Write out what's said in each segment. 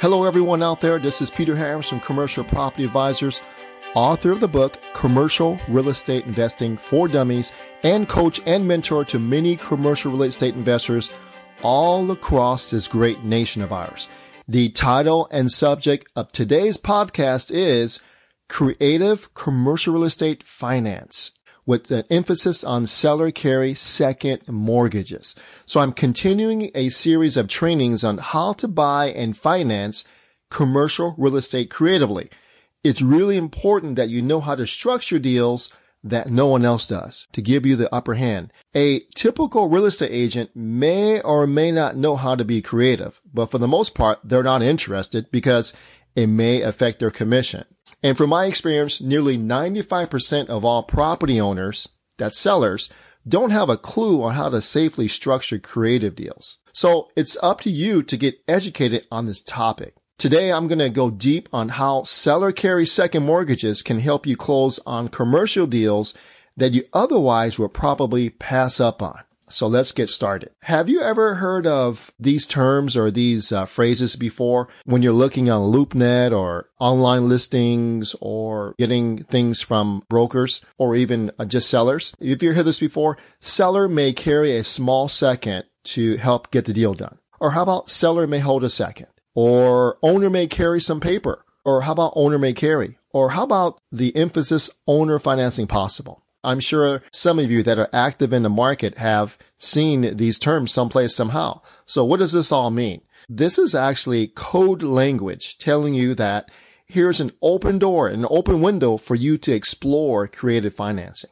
Hello, everyone out there. This is Peter Harris from Commercial Property Advisors, author of the book Commercial Real Estate Investing for Dummies, and coach and mentor to many commercial real estate investors all across this great nation of ours. The title and subject of today's podcast is Creative Commercial Real Estate Finance with an emphasis on seller carry second mortgages. So I'm continuing a series of trainings on how to buy and finance commercial real estate creatively. It's really important that you know how to structure deals that no one else does to give you the upper hand. A typical real estate agent may or may not know how to be creative, but for the most part, they're not interested because it may affect their commission. And from my experience, nearly 95% of all property owners, that's sellers, don't have a clue on how to safely structure creative deals. So it's up to you to get educated on this topic. Today, I'm going to go deep on how seller carry second mortgages can help you close on commercial deals that you otherwise would probably pass up on. So let's get started. Have you ever heard of these terms or these uh, phrases before when you're looking on LoopNet or online listings or getting things from brokers or even uh, just sellers? If you've heard this before, seller may carry a small second to help get the deal done. Or how about seller may hold a second? Or owner may carry some paper? Or how about owner may carry? Or how about the emphasis owner financing possible? I'm sure some of you that are active in the market have seen these terms someplace somehow. So what does this all mean? This is actually code language telling you that here's an open door, an open window for you to explore creative financing.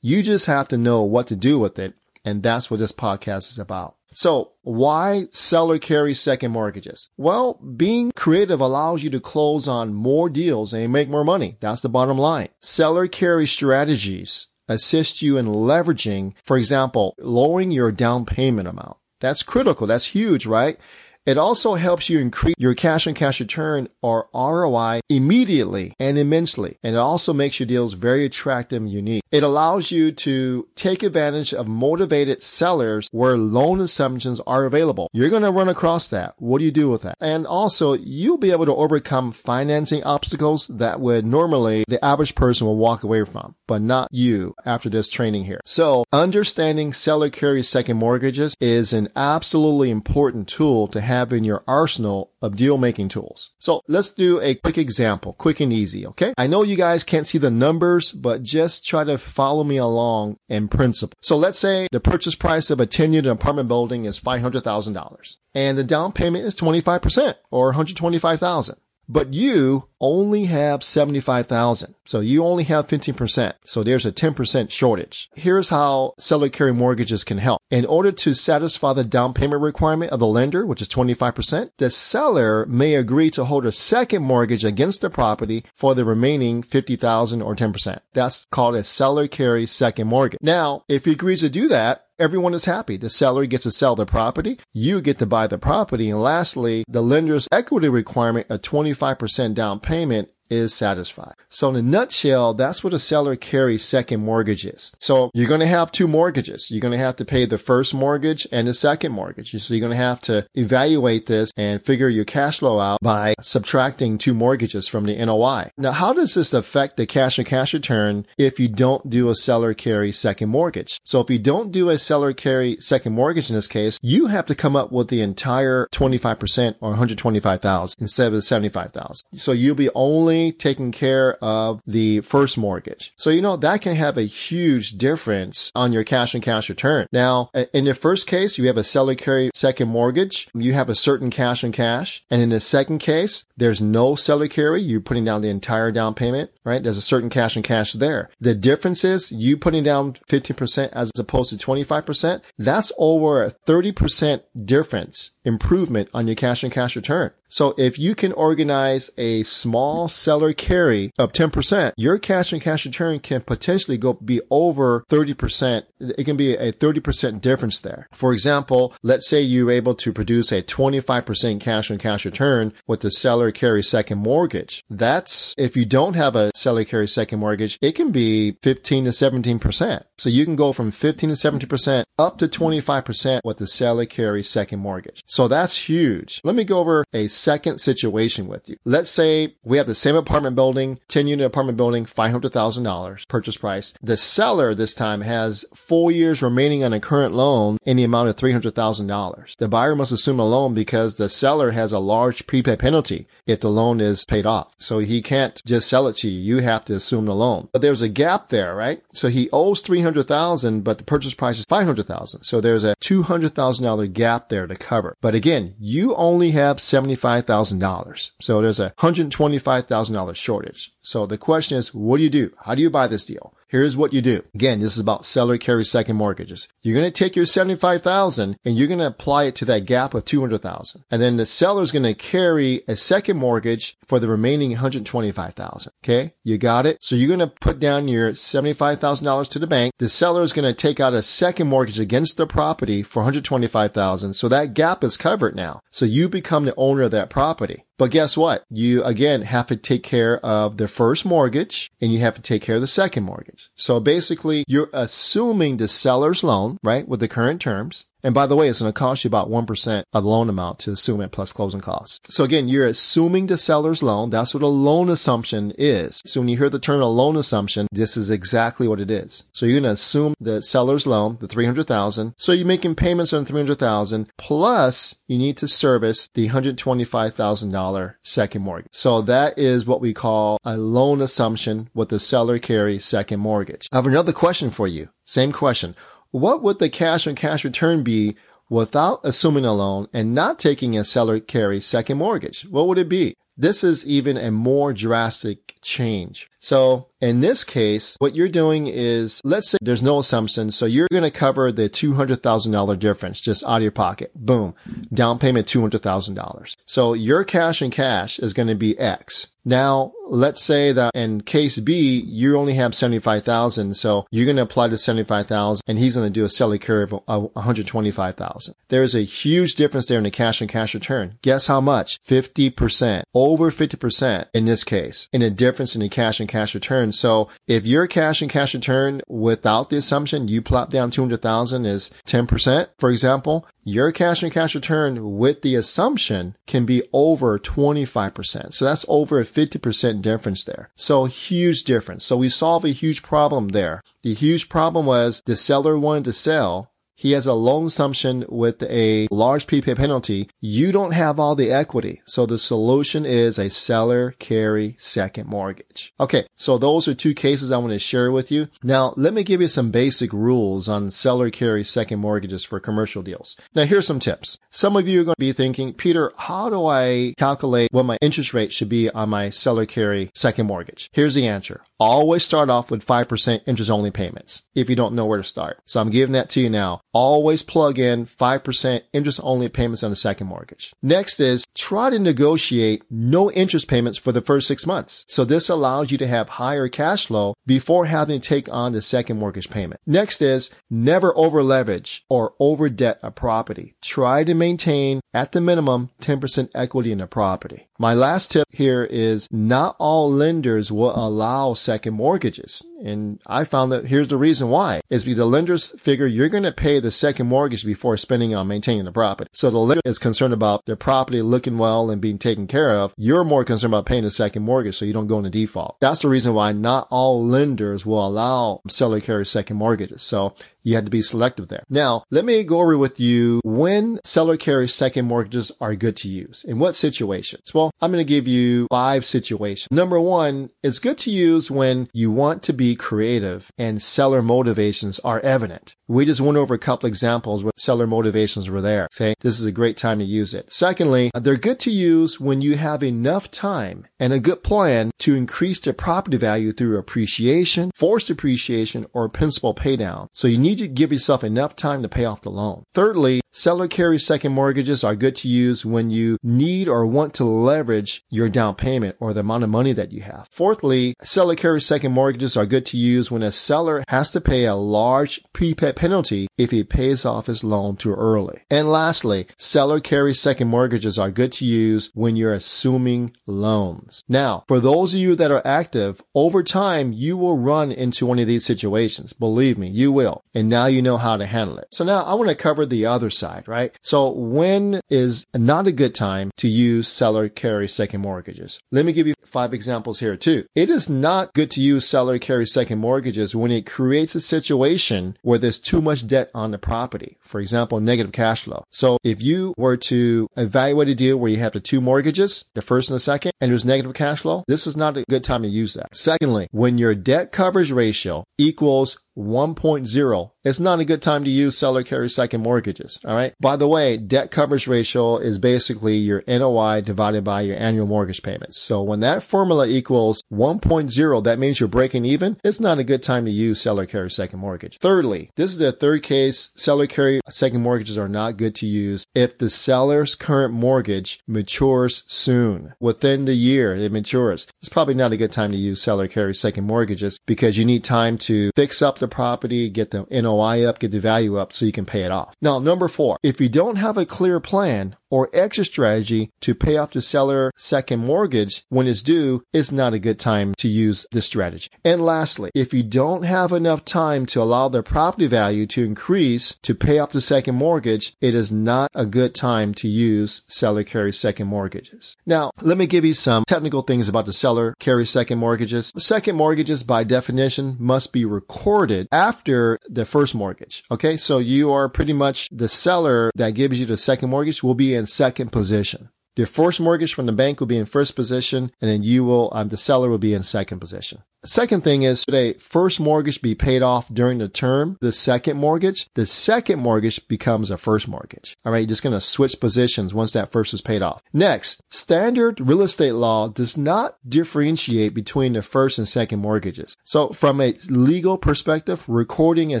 You just have to know what to do with it. And that's what this podcast is about. So why seller carry second mortgages? Well, being creative allows you to close on more deals and make more money. That's the bottom line. Seller carry strategies assist you in leveraging, for example, lowering your down payment amount. That's critical. That's huge, right? It also helps you increase your cash on cash return or ROI immediately and immensely. And it also makes your deals very attractive and unique. It allows you to take advantage of motivated sellers where loan assumptions are available. You're going to run across that. What do you do with that? And also you'll be able to overcome financing obstacles that would normally the average person will walk away from, but not you after this training here. So understanding seller carry second mortgages is an absolutely important tool to have have in your arsenal of deal making tools. So let's do a quick example, quick and easy. Okay. I know you guys can't see the numbers, but just try to follow me along in principle. So let's say the purchase price of a 10 unit apartment building is $500,000 and the down payment is 25% or 125,000 but you only have 75,000. So you only have 15%. So there's a 10% shortage. Here's how seller carry mortgages can help. In order to satisfy the down payment requirement of the lender, which is 25%, the seller may agree to hold a second mortgage against the property for the remaining 50,000 or 10%. That's called a seller carry second mortgage. Now, if he agrees to do that, everyone is happy. The seller gets to sell the property. You get to buy the property. And lastly, the lender's equity requirement of 25% down payment payment is satisfied. So in a nutshell, that's what a seller carries second mortgage is. So you're going to have two mortgages. You're going to have to pay the first mortgage and the second mortgage. So you're going to have to evaluate this and figure your cash flow out by subtracting two mortgages from the NOI. Now, how does this affect the cash and cash return if you don't do a seller carry second mortgage? So if you don't do a seller carry second mortgage in this case, you have to come up with the entire 25% or 125,000 instead of 75,000. So you'll be only taking care of the first mortgage. So, you know, that can have a huge difference on your cash and cash return. Now, in the first case, you have a seller carry second mortgage. You have a certain cash and cash. And in the second case, there's no seller carry. You're putting down the entire down payment, right? There's a certain cash and cash there. The difference is you putting down 15% as opposed to 25%. That's over a 30% difference improvement on your cash and cash return. So if you can organize a small seller seller carry of 10%, your cash on cash return can potentially go be over 30%. It can be a 30% difference there. For example, let's say you're able to produce a 25% cash on cash return with the seller carry second mortgage. That's if you don't have a seller carry second mortgage, it can be 15 to 17%. So you can go from 15 to 17% up to 25% with the seller carry second mortgage. So that's huge. Let me go over a second situation with you. Let's say we have the same apartment building, 10 unit apartment building, $500,000 purchase price. The seller this time has four years remaining on a current loan in the amount of $300,000. The buyer must assume a loan because the seller has a large prepay penalty if the loan is paid off. So he can't just sell it to you. You have to assume the loan. But there's a gap there, right? So he owes 300,000, but the purchase price is 500,000. So there's a $200,000 gap there to cover. But again, you only have $75,000. So there's a $125,000 shortage. So the question is, what do you do? How do you buy this deal? Here's what you do. Again, this is about seller carry second mortgages. You're going to take your 75,000 and you're going to apply it to that gap of 200,000. And then the seller is going to carry a second mortgage for the remaining 125,000. Okay. You got it. So you're going to put down your $75,000 to the bank. The seller is going to take out a second mortgage against the property for 125,000. So that gap is covered now. So you become the owner of that property. But guess what? You again have to take care of the first mortgage and you have to take care of the second mortgage. So basically you're assuming the seller's loan, right? With the current terms. And by the way, it's going to cost you about 1% of the loan amount to assume it plus closing costs. So again, you're assuming the seller's loan. That's what a loan assumption is. So when you hear the term a loan assumption, this is exactly what it is. So you're going to assume the seller's loan, the 300,000. So you're making payments on 300,000 plus you need to service the $125,000 second mortgage. So that is what we call a loan assumption with the seller carry second mortgage. I have another question for you. Same question. What would the cash on cash return be without assuming a loan and not taking a seller carry second mortgage? What would it be? This is even a more drastic change. So in this case, what you're doing is, let's say there's no assumption. So you're going to cover the $200,000 difference just out of your pocket. Boom. Down payment $200,000. So your cash and cash is going to be X. Now, let's say that in case B, you only have 75,000. So you're going to apply the 75,000 and he's going to do a seller carry of 125,000. There's a huge difference there in the cash and cash return. Guess how much? 50%. Over 50% in this case in the difference in the cash and cash return. So if your cash and cash return without the assumption you plop down 200,000 is 10%, for example, your cash and cash return with the assumption can be over 25%. So that's over a 50% difference there. So huge difference. So we solve a huge problem there. The huge problem was the seller wanted to sell he has a loan assumption with a large prepaid penalty. You don't have all the equity. So the solution is a seller carry second mortgage. Okay. So those are two cases I want to share with you. Now let me give you some basic rules on seller carry second mortgages for commercial deals. Now here's some tips. Some of you are going to be thinking, Peter, how do I calculate what my interest rate should be on my seller carry second mortgage? Here's the answer. Always start off with 5% interest only payments if you don't know where to start. So I'm giving that to you now. Always plug in 5% interest only payments on the second mortgage. Next is try to negotiate no interest payments for the first six months. So this allows you to have higher cash flow before having to take on the second mortgage payment. Next is never over leverage or over debt a property. Try to maintain at the minimum 10% equity in the property. My last tip here is not all lenders will allow second mortgages. And I found that here's the reason why is because the lenders figure you're going to pay the second mortgage before spending on maintaining the property. So the lender is concerned about their property looking well and being taken care of. You're more concerned about paying the second mortgage so you don't go into default. That's the reason why not all lenders will allow seller carry second mortgages. So you had to be selective there. Now, let me go over with you when seller carry second mortgages are good to use. In what situations? Well, I'm going to give you five situations. Number one, it's good to use when you want to be creative and seller motivations are evident. We just went over a couple examples where seller motivations were there. Say, this is a great time to use it. Secondly, they're good to use when you have enough time and a good plan to increase the property value through appreciation, forced appreciation, or principal paydown. So you need to give yourself enough time to pay off the loan. Thirdly, seller carry second mortgages are good to use when you need or want to leverage your down payment or the amount of money that you have. Fourthly, seller carry second mortgages are good to use when a seller has to pay a large prepaid penalty if he pays off his loan too early. And lastly, seller carry second mortgages are good to use when you're assuming loans. Now, for those of you that are active, over time, you will run into one of these situations. Believe me, you will. And now you know how to handle it. So now I want to cover the other side, right? So when is not a good time to use seller carry second mortgages? Let me give you five examples here too. It is not good to use seller carry second mortgages when it creates a situation where there's too much debt on the property. For example, negative cash flow. So if you were to evaluate a deal where you have the two mortgages, the first and the second, and there's negative cash flow, this is not a good time to use that. Secondly, when your debt coverage ratio equals 1.0, it's not a good time to use seller carry second mortgages. All right. By the way, debt coverage ratio is basically your NOI divided by your annual mortgage payments. So when that formula equals 1.0, that means you're breaking even. It's not a good time to use seller carry second mortgage. Thirdly, this is the third case. Seller carry second mortgages are not good to use if the seller's current mortgage matures soon. Within the year it matures. It's probably not a good time to use seller carry second mortgages because you need time to fix up the property, get the NOI up, get the value up so you can pay it off. Now, number four, if you don't have a clear plan or exit strategy to pay off the seller second mortgage when it's due, it's not a good time to use this strategy. And lastly, if you don't have enough time to allow the property value to increase to pay off the second mortgage, it is not a good time to use seller carry second mortgages. Now, let me give you some technical things about the seller carry second mortgages. Second mortgages by definition must be recorded after the first mortgage. Okay. So you are pretty much the seller that gives you the second mortgage will be in second position. The first mortgage from the bank will be in first position, and then you will, um, the seller will be in second position. Second thing is a first mortgage be paid off during the term, the second mortgage, the second mortgage becomes a first mortgage. All right. You're just going to switch positions once that first is paid off. Next, standard real estate law does not differentiate between the first and second mortgages. So from a legal perspective, recording a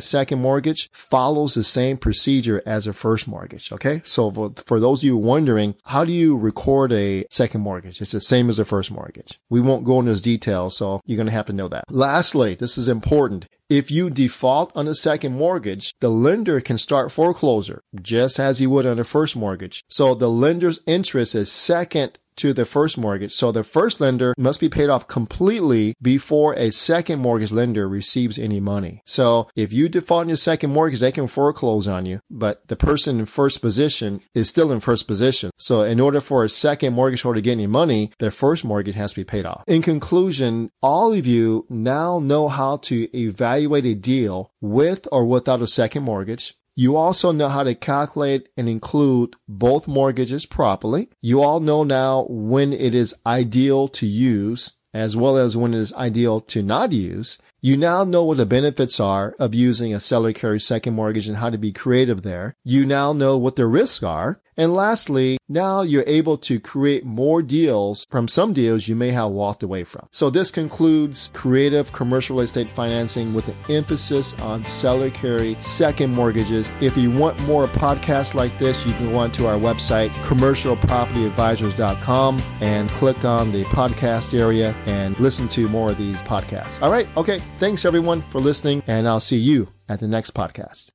second mortgage follows the same procedure as a first mortgage. Okay. So for, for those of you wondering, how do you record a second mortgage? It's the same as a first mortgage. We won't go into those details. So you're going to have to to know that. Lastly, this is important. If you default on a second mortgage, the lender can start foreclosure just as he would on a first mortgage. So the lender's interest is second to the first mortgage. So the first lender must be paid off completely before a second mortgage lender receives any money. So if you default on your second mortgage, they can foreclose on you, but the person in first position is still in first position. So in order for a second mortgage holder to get any money, their first mortgage has to be paid off. In conclusion, all of you now know how to evaluate a deal with or without a second mortgage. You also know how to calculate and include both mortgages properly. You all know now when it is ideal to use as well as when it is ideal to not use. You now know what the benefits are of using a seller carry second mortgage and how to be creative there. You now know what the risks are. And lastly, now you're able to create more deals from some deals you may have walked away from. So this concludes creative commercial real estate financing with an emphasis on seller carry second mortgages. If you want more podcasts like this, you can go onto our website, commercialpropertyadvisors.com and click on the podcast area and listen to more of these podcasts. All right. Okay. Thanks everyone for listening and I'll see you at the next podcast.